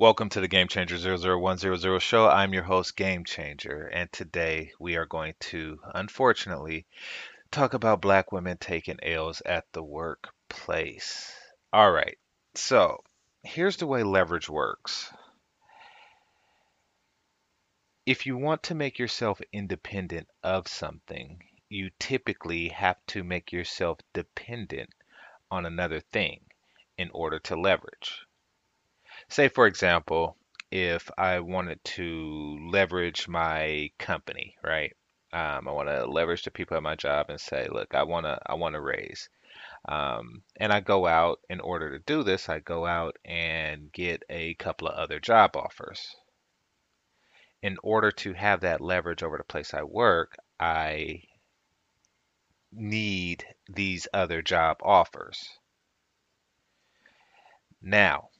Welcome to the Game Changer zero zero one zero zero show. I'm your host, Game Changer, and today we are going to, unfortunately, talk about black women taking L's at the workplace. All right, so here's the way leverage works. If you want to make yourself independent of something, you typically have to make yourself dependent on another thing in order to leverage. Say, for example, if I wanted to leverage my company, right? Um, I want to leverage the people at my job and say, look, I want to I want to raise. Um, and I go out in order to do this, I go out and get a couple of other job offers. In order to have that leverage over the place I work, I need these other job offers. Now,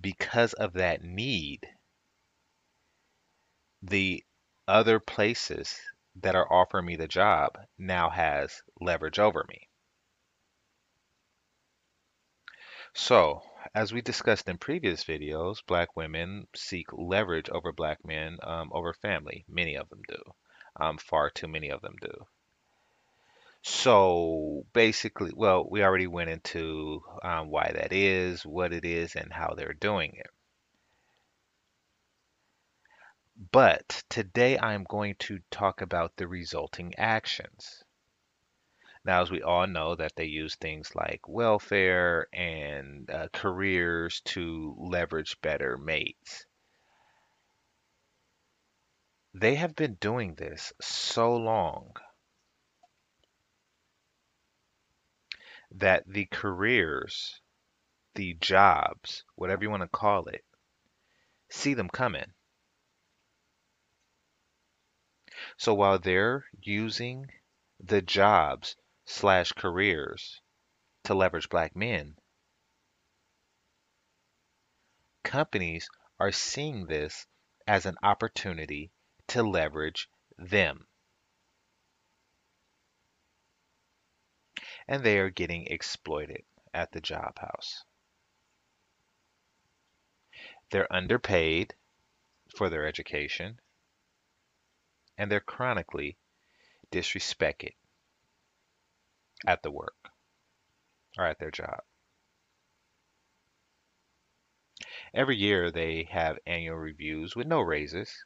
because of that need, the other places that are offering me the job now has leverage over me. So, as we discussed in previous videos, black women seek leverage over black men um, over family. Many of them do. Um, far too many of them do. So basically, well, we already went into um, why that is, what it is, and how they're doing it. But today I'm going to talk about the resulting actions. Now, as we all know, that they use things like welfare and uh, careers to leverage better mates. They have been doing this so long that the careers, the jobs, whatever you want to call it, see them coming. So while they're using the jobs slash careers to leverage black men, companies are seeing this as an opportunity to leverage them. And they are getting exploited at the job house. They're underpaid for their education, and they're chronically disrespected at the work or at their job. Every year they have annual reviews with no raises.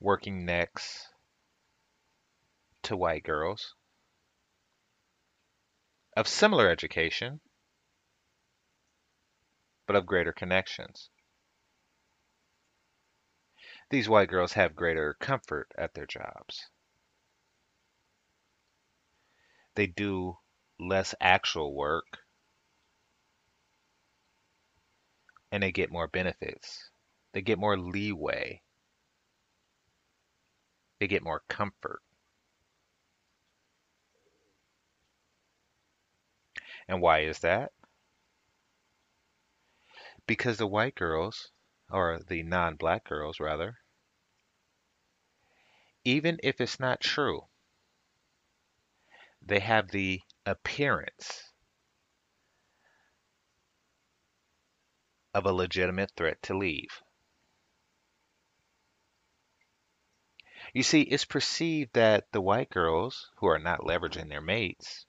Working next to white girls of similar education, but of greater connections. These white girls have greater comfort at their jobs. They do less actual work and they get more benefits. They get more leeway. They get more comfort. And why is that? Because the white girls, or the non black girls rather, even if it's not true, they have the appearance of a legitimate threat to leave. You see, it's perceived that the white girls who are not leveraging their mates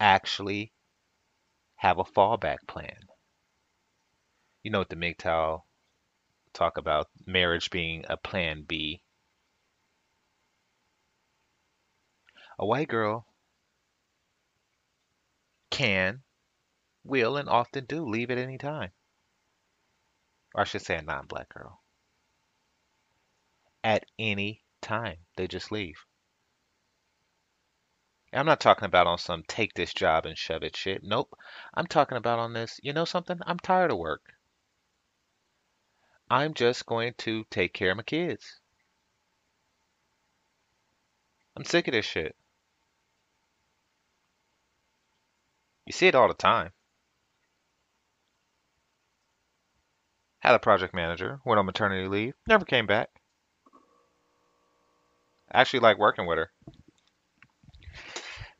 actually have a fallback plan. You know what the MGTOW talk about marriage being a plan B. A white girl can, will, and often do leave at any time. Or I should say a non black girl. At any time, they just leave. I'm not talking about on some take this job and shove it shit. Nope. I'm talking about on this, you know something? I'm tired of work. I'm just going to take care of my kids. I'm sick of this shit. You see it all the time. Had a project manager, went on maternity leave, never came back. Actually like working with her.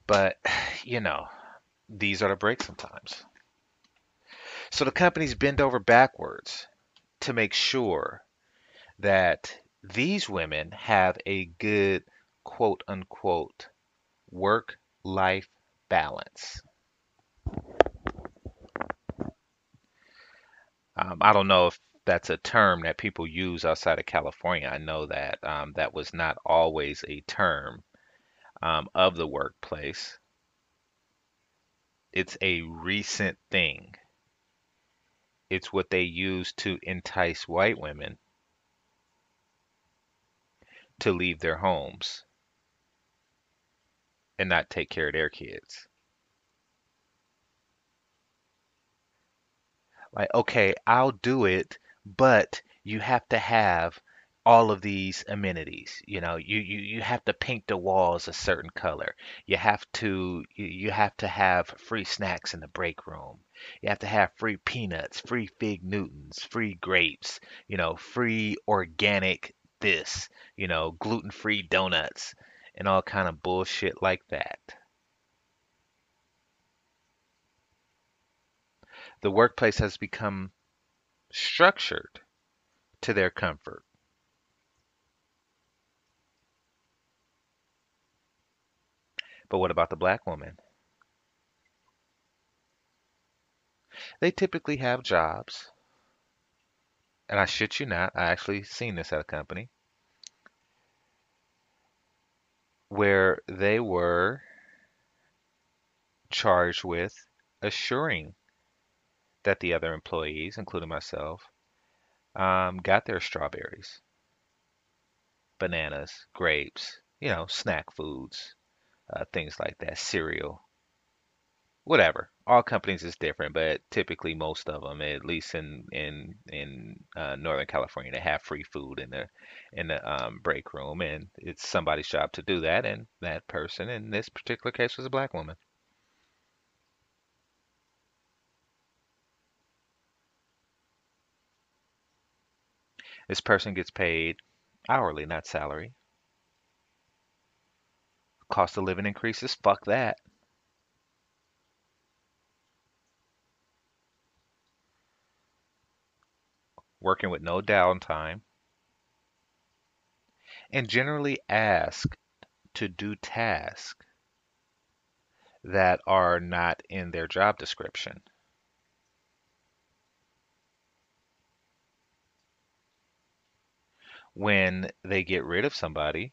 But, you know, these are the breaks sometimes. So the companies bend over backwards to make sure that these women have a good quote unquote work life balance. Um, I don't know if that's a term that people use outside of California. I know that um, that was not always a term um, of the workplace. It's a recent thing. It's what they use to entice white women to leave their homes and not take care of their kids. Like, okay, I'll do it, but you have to have all of these amenities. You know, you, you, you have to paint the walls a certain color. You have to you, have to have free snacks in the break room. You have to have free peanuts, free fig Newtons, free grapes, you know, free organic this, you know, gluten-free donuts and all kind of bullshit like that. The workplace has become structured to their comfort. But what about the black woman? They typically have jobs, and I shit you not, I actually seen this at a company. Where they were charged with assuring that the other employees, including myself, um, got their strawberries, bananas, grapes, you know, snack foods, uh, things like that, cereal, whatever. All companies is different, but typically most of them, at least in in in uh, Northern California, they have free food in the in the um, break room, and it's somebody's job to do that. And that person, in this particular case, was a black woman. This person gets paid hourly, not salary. Cost of living increases, fuck that. Working with no downtime, and generally asked to do tasks that are not in their job description. When they get rid of somebody,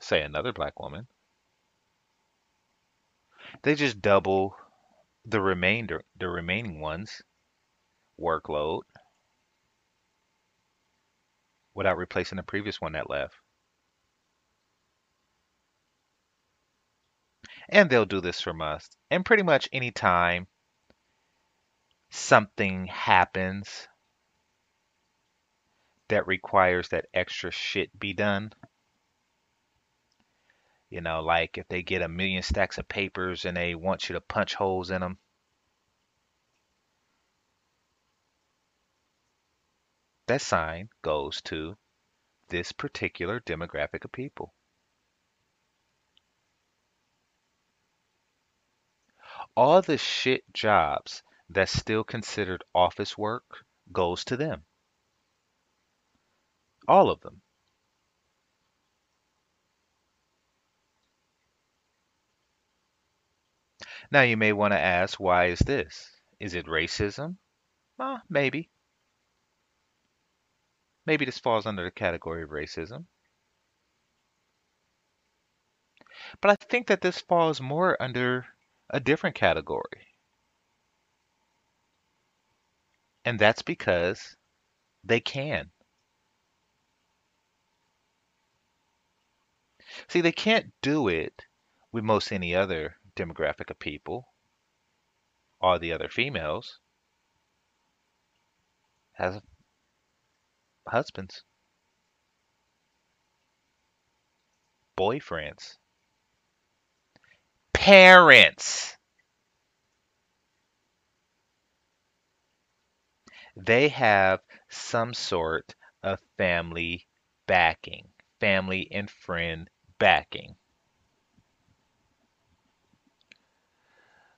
say another black woman, they just double the remainder, the remaining ones workload without replacing the previous one that left. And they'll do this from us. And pretty much any time something happens that requires that extra shit be done, you know, like if they get a million stacks of papers and they want you to punch holes in them, that sign goes to this particular demographic of people. All the shit jobs that's still considered office work goes to them. All of them. Now you may want to ask, why is this? Is it racism? Well, maybe. Maybe this falls under the category of racism. But I think that this falls more under a different category. And that's because they can. See, they can't do it with most any other demographic of people or the other females has husbands, boyfriends, parents. They have some sort of family backing, family and friend backing.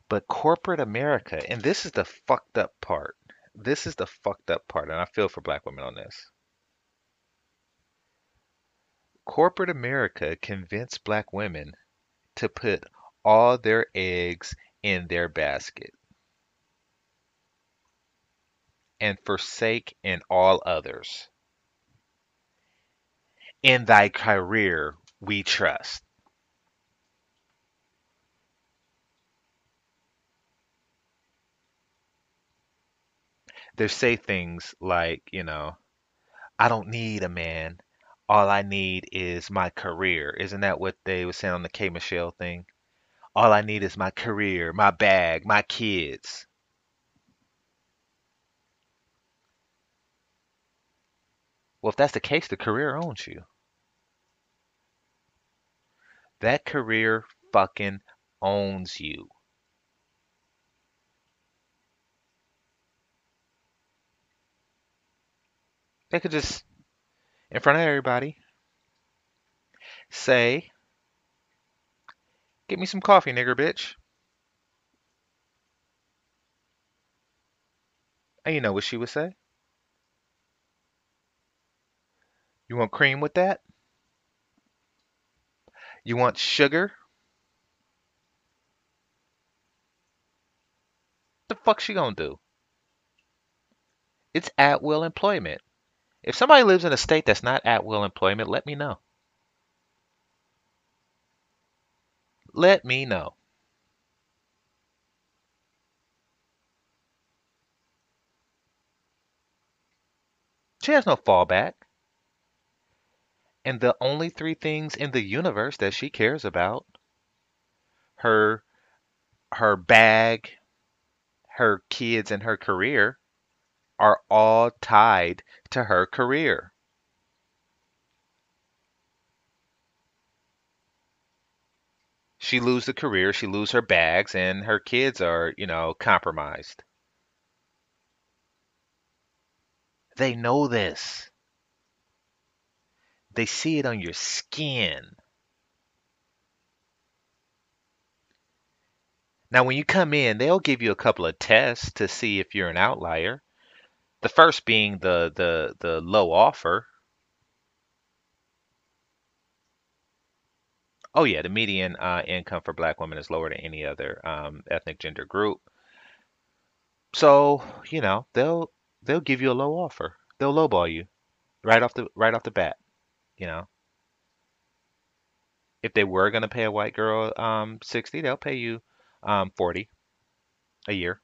But corporate America, and this is the fucked up part. This is the fucked up part, and I feel for black women on this. Corporate America convinced black women to put all their eggs in their basket and forsake in all others. In thy career we trust. They say things like, you know, I don't need a man. All I need is my career. Isn't that what they were saying on the K Michelle thing? All I need is my career, my bag, my kids. Well, if that's the case, the career owns you. That career fucking owns you. They could just, in front of everybody, say, Get me some coffee, nigger bitch. And you know what she would say? You want cream with that? You want sugar? The fuck she gonna do? It's at will employment. If somebody lives in a state that's not at will employment, let me know. Let me know. She has no fallback. And the only three things in the universe that she cares about her her bag, her kids and her career are all tied to her career. She lose the career, she lose her bags and her kids are, you know, compromised. They know this. They see it on your skin. Now, when you come in, they'll give you a couple of tests to see if you're an outlier. The first being the the the low offer. Oh yeah, the median uh, income for Black women is lower than any other um, ethnic gender group. So you know they'll they'll give you a low offer. They'll lowball you right off the right off the bat. You know, if they were gonna pay a white girl um, sixty, they'll pay you um, forty a year,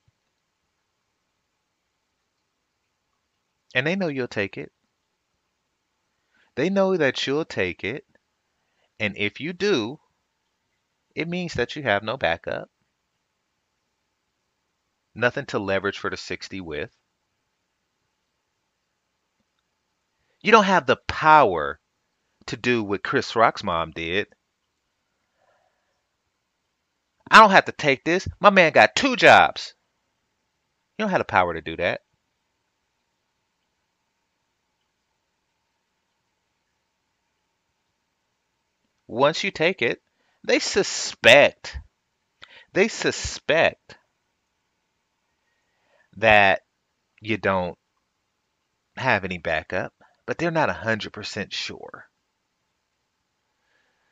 and they know you'll take it. They know that you'll take it, and if you do, it means that you have no backup, nothing to leverage for the sixty with. You don't have the power to do what Chris Rock's mom did. I don't have to take this. My man got two jobs. You don't have the power to do that. Once you take it, they suspect, they suspect that you don't have any backup, but they're not 100% sure.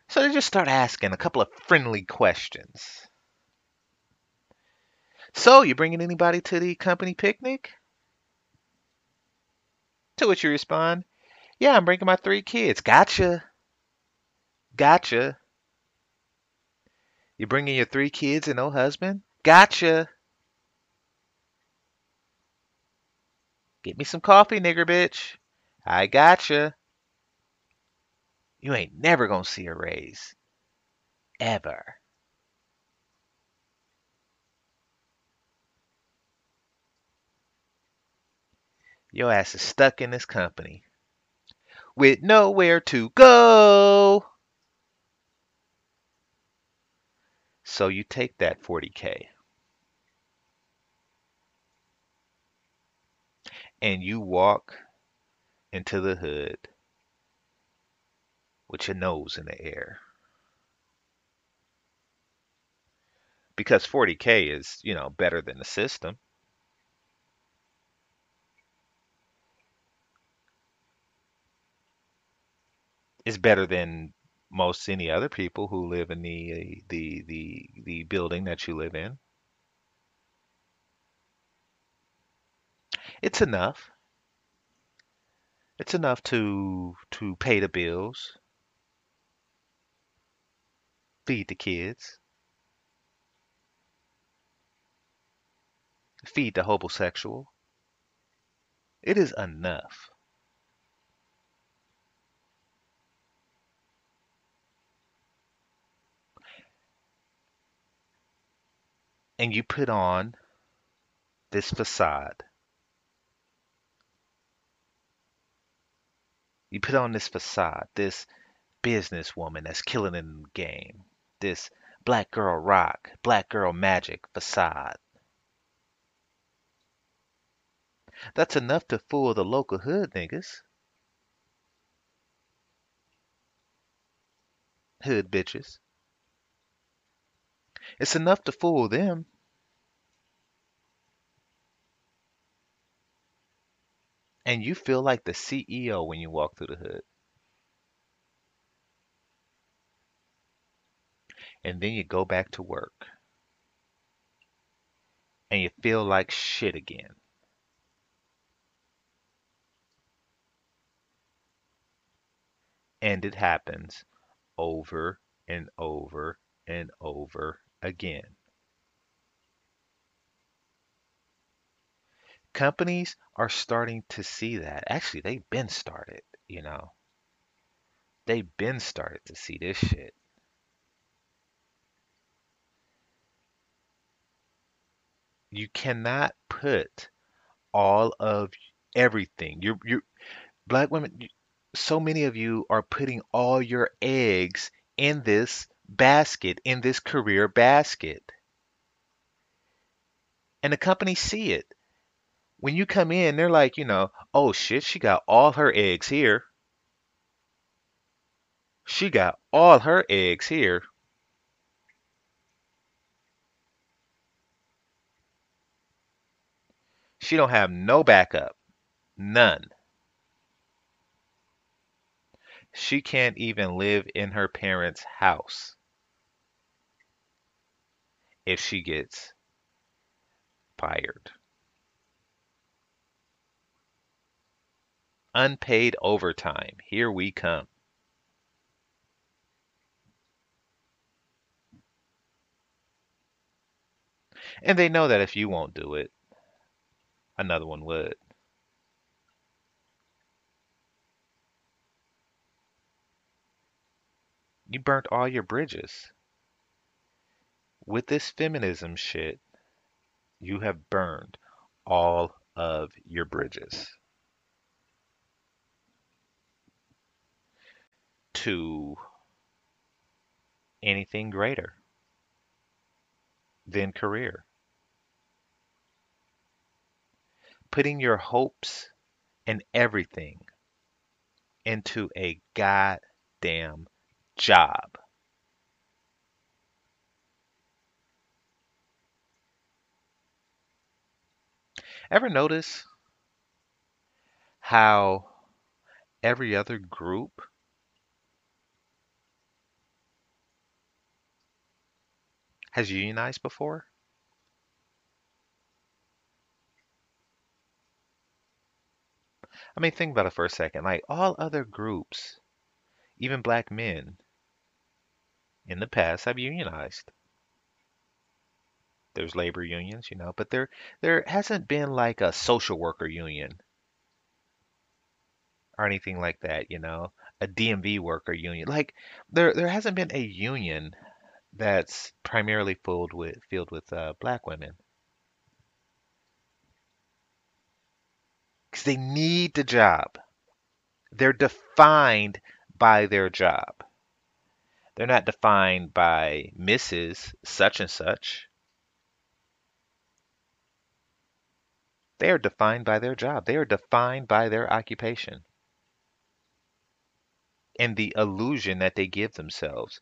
So they just start asking a couple of friendly questions. So, you bringing anybody to the company picnic? To which you respond, Yeah, I'm bringing my three kids. Gotcha. Gotcha. You bringing your three kids and no husband? Gotcha. Get me some coffee, nigger bitch. I gotcha. You ain't never gonna see a raise. Ever. Your ass is stuck in this company with nowhere to go. So you take that 40K and you walk into the hood with your nose in the air. because 40K is, you know, better than the system. It's better than most any other people who live in the the the the building that you live in. It's enough. It's enough to to pay the bills, feed the kids, feed the homosexual. It is enough. And you put on this facade. You put on this facade, this businesswoman that's killing in the game, this black girl rock, black girl magic facade. That's enough to fool the local hood niggas, hood bitches. It's enough to fool them. And you feel like the CEO when you walk through the hood. And then you go back to work. And you feel like shit again. And it happens over and over and over again. Companies are starting to see that. Actually, they've been started, you know. They've been started to see this shit. You cannot put all of everything. You're, you're black women. So many of you are putting all your eggs in this basket, in this career basket, and the companies see it. When you come in, they're like, you know, oh shit, she got all her eggs here. She got all her eggs here. She don't have no backup. None. She can't even live in her parents' house if she gets fired. Unpaid overtime. Here we come. And they know that if you won't do it, another one would. You burnt all your bridges. With this feminism shit, you have burned all of your bridges to anything greater than career. Putting your hopes and everything into a goddamn job. Ever notice how every other group has unionized before? I mean, think about it for a second. Like all other groups, even black men in the past have unionized. There's labor unions, you know, but there there hasn't been like a social worker union or anything like that, you know, a DMV worker union. Like there there hasn't been a union that's primarily filled with filled with uh, black women because they need the job. They're defined by their job. They're not defined by Mrs. such and such. They are defined by their job. They are defined by their occupation and the illusion that they give themselves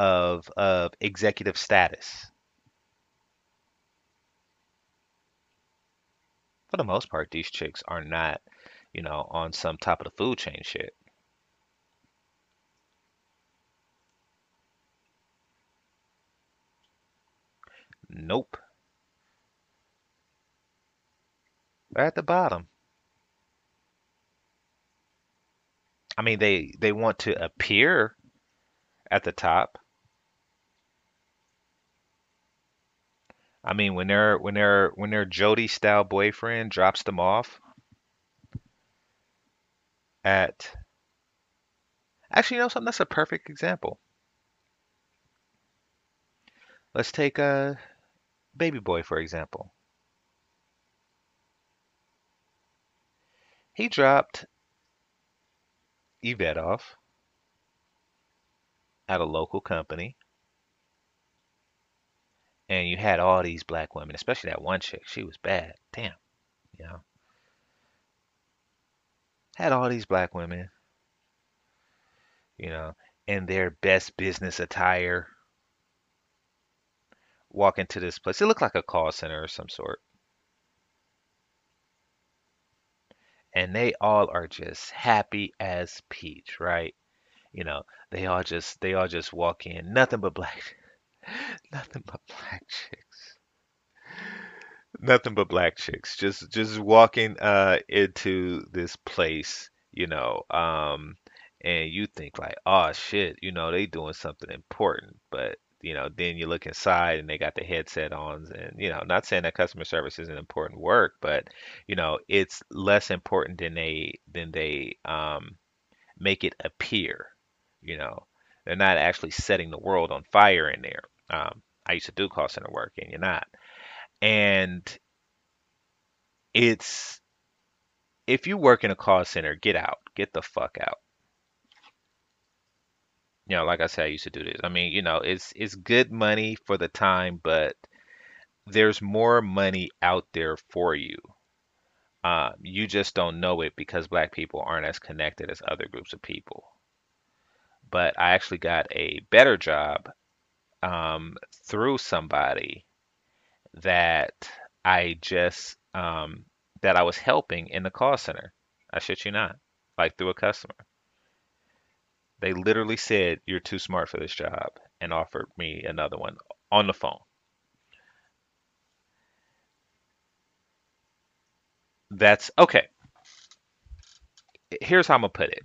of of executive status. For the most part, these chicks are not, you know, on some top of the food chain shit. Nope. At the bottom. I mean, they they want to appear at the top, I mean, when their when their when their Jody style boyfriend drops them off at actually, you know something? That's a perfect example. Let's take a baby boy for example. He dropped Yvette off at a local company, and you had all these black women, especially that one chick. She was bad. Damn, you know. Had all these black women, you know, in their best business attire, walk into this place. It looked like a call center of some sort. And they all are just happy as peach, right? You know, they all just they all just walk in, nothing but black, nothing but black chicks. Nothing but black chicks. Just just walking uh into this place, you know, um, and you think like, oh shit, you know, they doing something important, but you know, then you look inside and they got the headset on, and you know, not saying that customer service isn't important work, but you know, it's less important than they than they um make it appear. You know, they're not actually setting the world on fire in there. Um, I used to do call center work, and you're not. And it's if you work in a call center, get out, get the fuck out. You know, like I said, I used to do this. I mean, you know, it's it's good money for the time, but there's more money out there for you. Um, you just don't know it because black people aren't as connected as other groups of people. But I actually got a better job um, through somebody that I just um, that I was helping in the call center. I shit you not, like through a customer. They literally said, "You're too smart for this job," and offered me another one on the phone. That's okay. Here's how I'm gonna put it.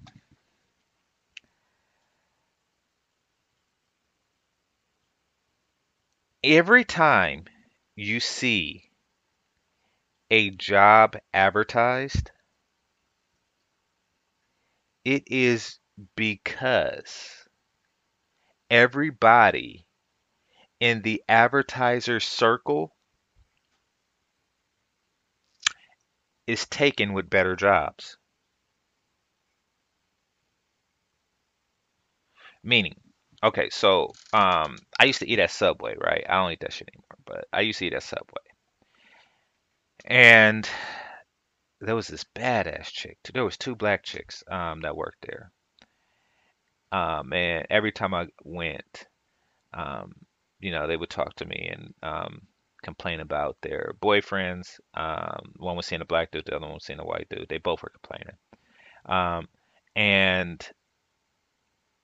Every time you see a job advertised, it is because everybody in the advertiser circle is taken with better jobs. Meaning, okay, so um, I used to eat at Subway, right? I don't eat that shit anymore, but I used to eat at Subway. And there was this badass chick. There was two black chicks um, that worked there. Um, and every time I went, um, you know, they would talk to me and um, complain about their boyfriends. Um, one was seeing a black dude, the other one was seeing a white dude. They both were complaining. Um, and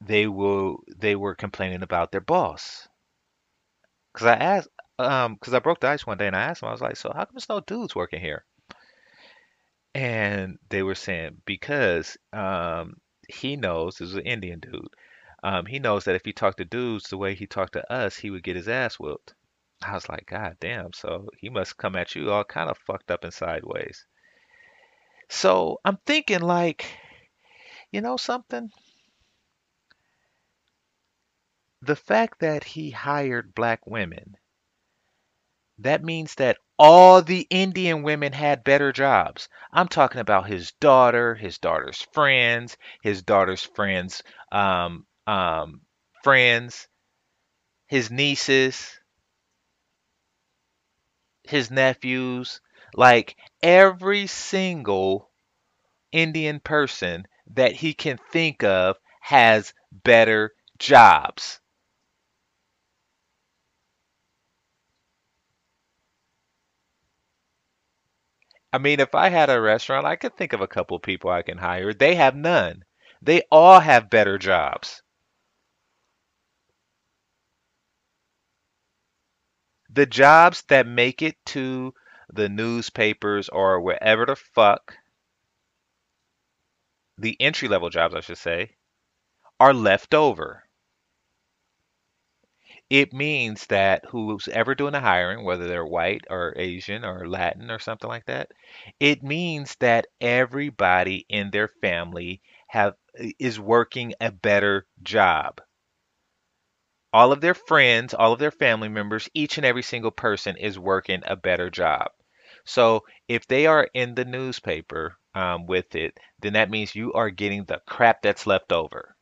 they will they were complaining about their boss. Cause I asked, um, cause I broke the ice one day and I asked them, I was like, so how come there's no dudes working here? And they were saying because um, he knows this is an Indian dude. Um, he knows that if he talked to dudes the way he talked to us, he would get his ass whooped. I was like, God damn, so he must come at you all kind of fucked up and sideways. So I'm thinking like, you know something? The fact that he hired black women, that means that all the Indian women had better jobs. I'm talking about his daughter, his daughter's friends, his daughter's friends, um, um, friends, his nieces, his nephews, like every single Indian person that he can think of has better jobs. I mean, if I had a restaurant, I could think of a couple of people I can hire. They have none. They all have better jobs. The jobs that make it to the newspapers or wherever the fuck, the entry level jobs, I should say, are left over. It means that who's ever doing the hiring, whether they're white or Asian or Latin or something like that, it means that everybody in their family have is working a better job. All of their friends, all of their family members, each and every single person is working a better job. So if they are in the newspaper um, with it, then that means you are getting the crap that's left over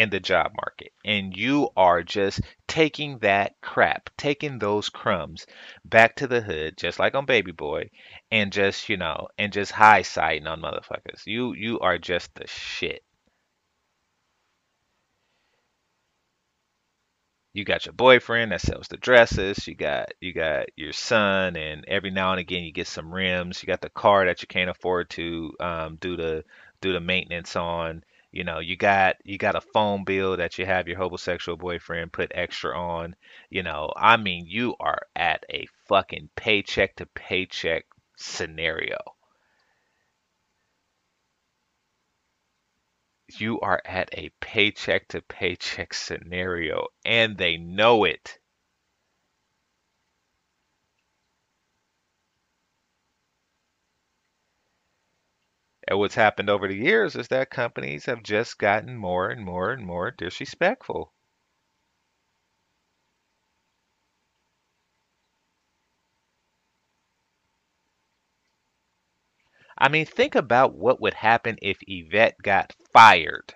in the job market. And you are just taking that crap, taking those crumbs back to the hood, just like on Baby Boy, and just, you know, and just high siding on motherfuckers. You you are just the shit. You got your boyfriend that sells the dresses. You got you got your son, and every now and again you get some rims. You got the car that you can't afford to um, do the do the maintenance on. You know, you got you got a phone bill that you have your homosexual boyfriend put extra on. You know, I mean, you are at a fucking paycheck to paycheck scenario. You are at a paycheck to paycheck scenario, and they know it. And what's happened over the years is that companies have just gotten more and more and more disrespectful. I mean, think about what would happen if Yvette got fired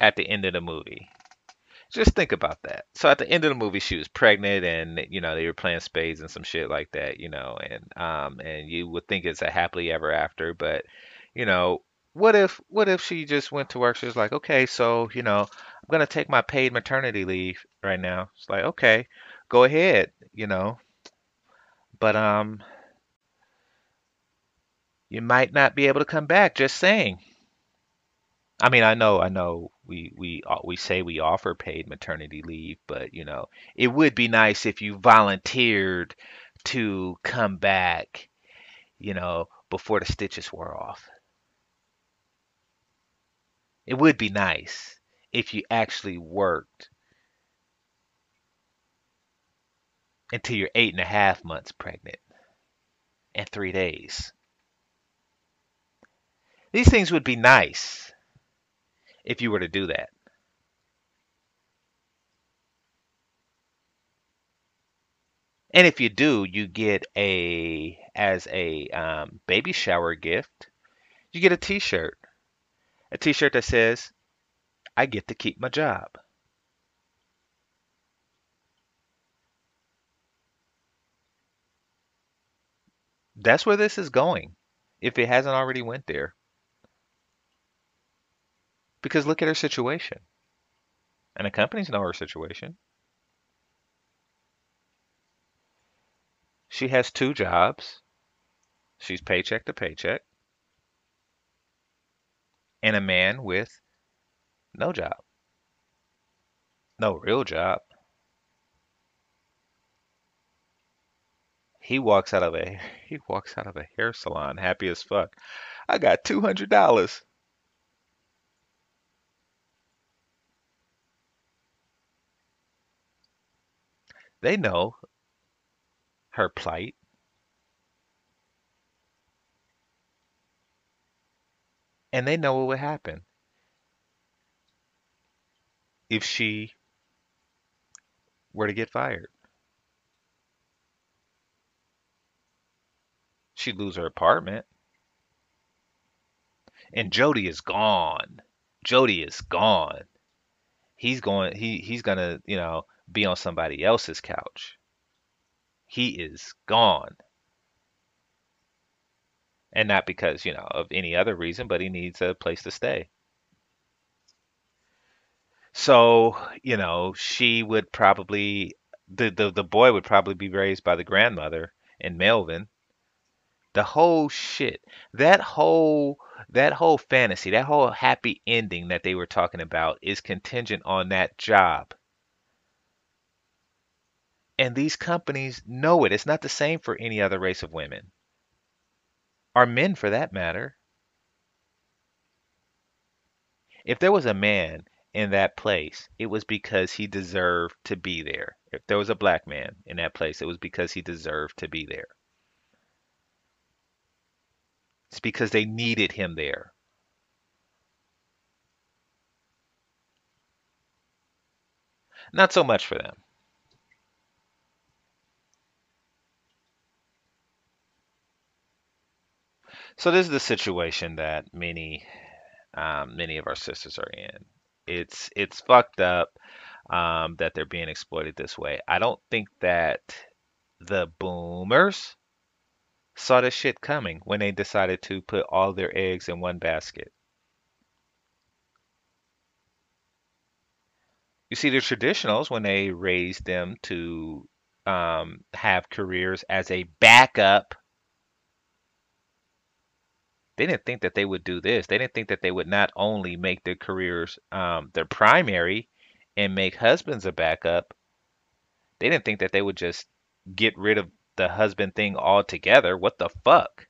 at the end of the movie. Just think about that. So at the end of the movie, she was pregnant, and you know they were playing spades and some shit like that, you know, and um, and you would think it's a happily ever after, but you know, what if what if she just went to work? She was like, okay, so you know, I'm gonna take my paid maternity leave right now. It's like, okay, go ahead, you know, but um, you might not be able to come back. Just saying. I mean, I know, I know we we uh, we say we offer paid maternity leave, but you know, it would be nice if you volunteered to come back, you know, before the stitches wore off. It would be nice if you actually worked until you're eight and a half months pregnant and three days. These things would be nice if you were to do that. And if you do, you get a as a um, baby shower gift, you get a T-shirt, a T-shirt that says, "I get to keep my job." That's where this is going, if it hasn't already went there. Because look at her situation, and the companies know her situation. She has two jobs. She's paycheck to paycheck, and a man with no job, no real job. He walks out of a he walks out of a hair salon happy as fuck. I got two hundred dollars. They know her plight, and they know what would happen if she were to get fired. She'd lose her apartment, and Jody is gone. Jody is gone. He's going. He he's gonna you know be on somebody else's couch. He is gone. And not because, you know, of any other reason, but he needs a place to stay. So, you know, she would probably The, the the boy would probably be raised by the grandmother and Melvin. The whole shit, that whole that whole fantasy, that whole happy ending that they were talking about is contingent on that job. And these companies know it. It's not the same for any other race of women, or men for that matter. If there was a man in that place, it was because he deserved to be there. If there was a black man in that place, it was because he deserved to be there. It's because they needed him there. Not so much for them. So this is the situation that many um, many of our sisters are in. It's it's fucked up um, that they're being exploited this way. I don't think that the boomers saw this shit coming when they decided to put all their eggs in one basket. You see, the traditionals, when they raised them to um, have careers as a backup, they didn't think that they would do this. They didn't think that they would not only make their careers um, their primary and make husbands a backup, they didn't think that they would just get rid of the husband thing altogether. What the fuck?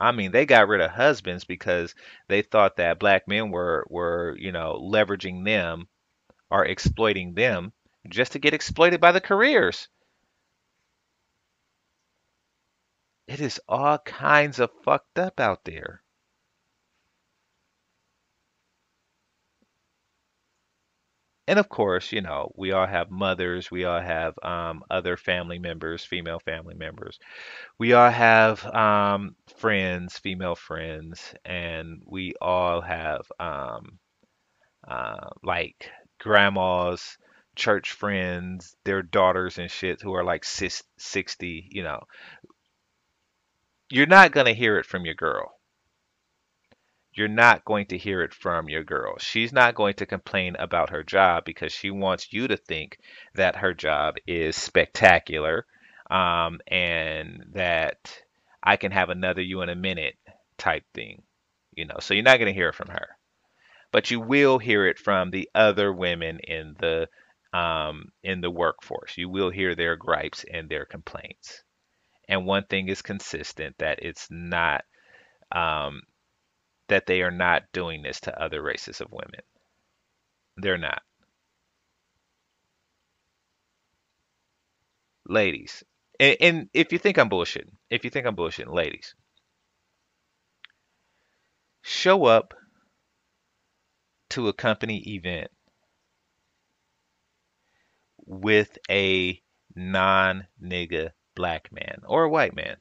I mean, they got rid of husbands because they thought that black men were were, you know, leveraging them or exploiting them just to get exploited by the careers. It is all kinds of fucked up out there. And of course, you know, we all have mothers, we all have um, other family members, female family members. We all have um, friends, female friends, and we all have um, uh, like grandmas, church friends, their daughters and shit who are like sis 60, you know. You're not going to hear it from your girl. You're not going to hear it from your girl. She's not going to complain about her job because she wants you to think that her job is spectacular um, and that I can have another you in a minute type thing. You know, so you're not going to hear it from her, but you will hear it from the other women in the um, in the workforce. You will hear their gripes and their complaints. And one thing is consistent that it's not um, that they are not doing this to other races of women. They're not. Ladies, and, and if you think I'm bullshitting, if you think I'm bullshitting, ladies, show up to a company event with a non nigga black man or a white man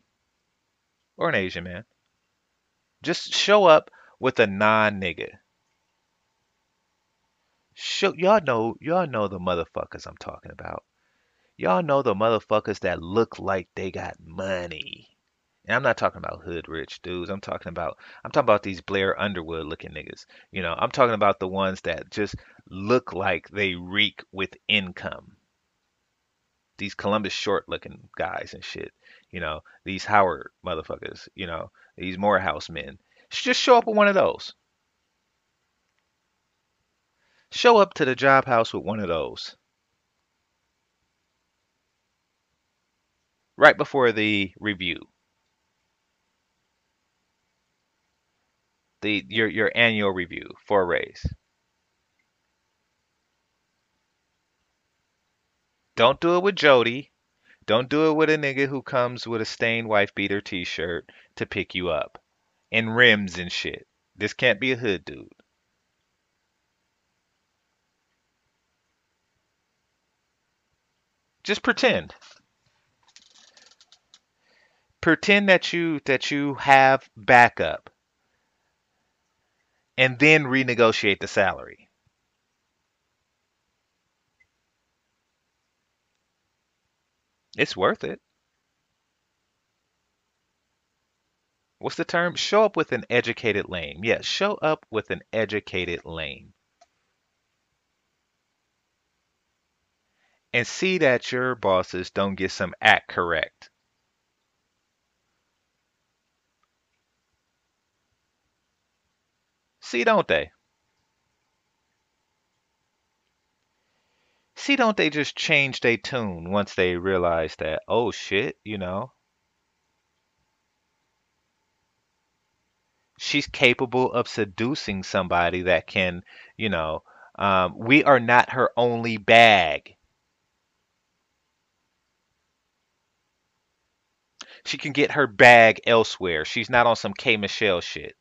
or an Asian man. Just show up with a non nigga. Show y'all know y'all know the motherfuckers I'm talking about. Y'all know the motherfuckers that look like they got money. And I'm not talking about hood rich dudes. I'm talking about I'm talking about these Blair Underwood looking niggas. You know, I'm talking about the ones that just look like they reek with income. These Columbus Short looking guys and shit. You know, these Howard motherfuckers, you know, these Morehouse men. Just show up with one of those. Show up to the job house with one of those. Right before the review. The your your annual review for a raise. Don't do it with Jody. Don't do it with a nigga who comes with a stained wife beater t-shirt to pick you up and rims and shit. This can't be a hood dude. Just pretend. Pretend that you that you have backup and then renegotiate the salary. It's worth it. What's the term? Show up with an educated lame. Yes, show up with an educated lame. And see that your bosses don't get some act correct. See, don't they? See, don't they just change their tune once they realize that, oh shit, you know, she's capable of seducing somebody that can, you know, um, we are not her only bag. She can get her bag elsewhere. She's not on some K Michelle shit.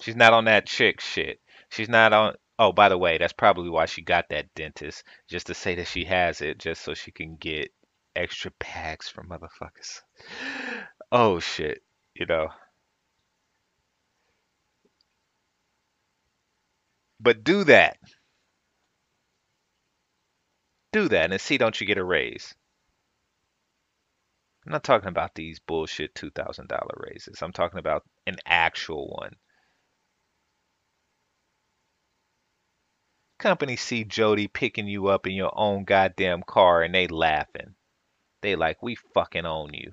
She's not on that chick shit. She's not on. Oh, by the way, that's probably why she got that dentist, just to say that she has it, just so she can get extra packs for motherfuckers. Oh shit, you know. But do that. Do that and see don't you get a raise. I'm not talking about these bullshit $2,000 raises. I'm talking about an actual one. Company see Jody picking you up in your own goddamn car and they laughing. They like, we fucking own you.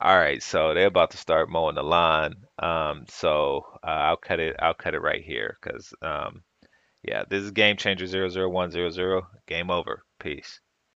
All right, so they're about to start mowing the lawn. Um, so uh, I'll cut it. I'll cut it right here because um, yeah, this is Game Changer zero zero one zero zero. Game over. Peace.